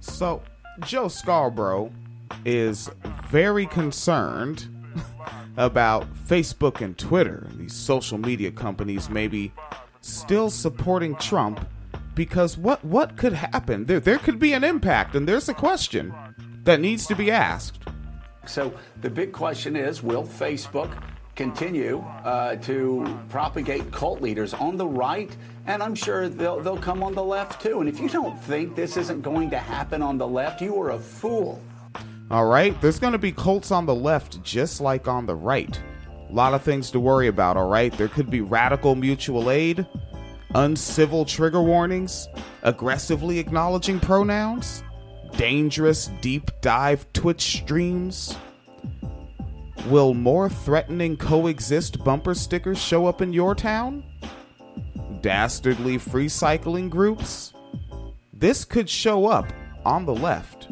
So, Joe Scarborough is very concerned about Facebook and Twitter, these social media companies maybe still supporting Trump because what what could happen? There there could be an impact and there's a question that needs to be asked. So the big question is will Facebook continue uh, to propagate cult leaders on the right? And I'm sure they'll, they'll come on the left too. And if you don't think this isn't going to happen on the left, you are a fool. All right, there's going to be cults on the left just like on the right. A lot of things to worry about, all right? There could be radical mutual aid, uncivil trigger warnings, aggressively acknowledging pronouns, dangerous deep dive Twitch streams. Will more threatening coexist bumper stickers show up in your town? Dastardly free cycling groups? This could show up on the left.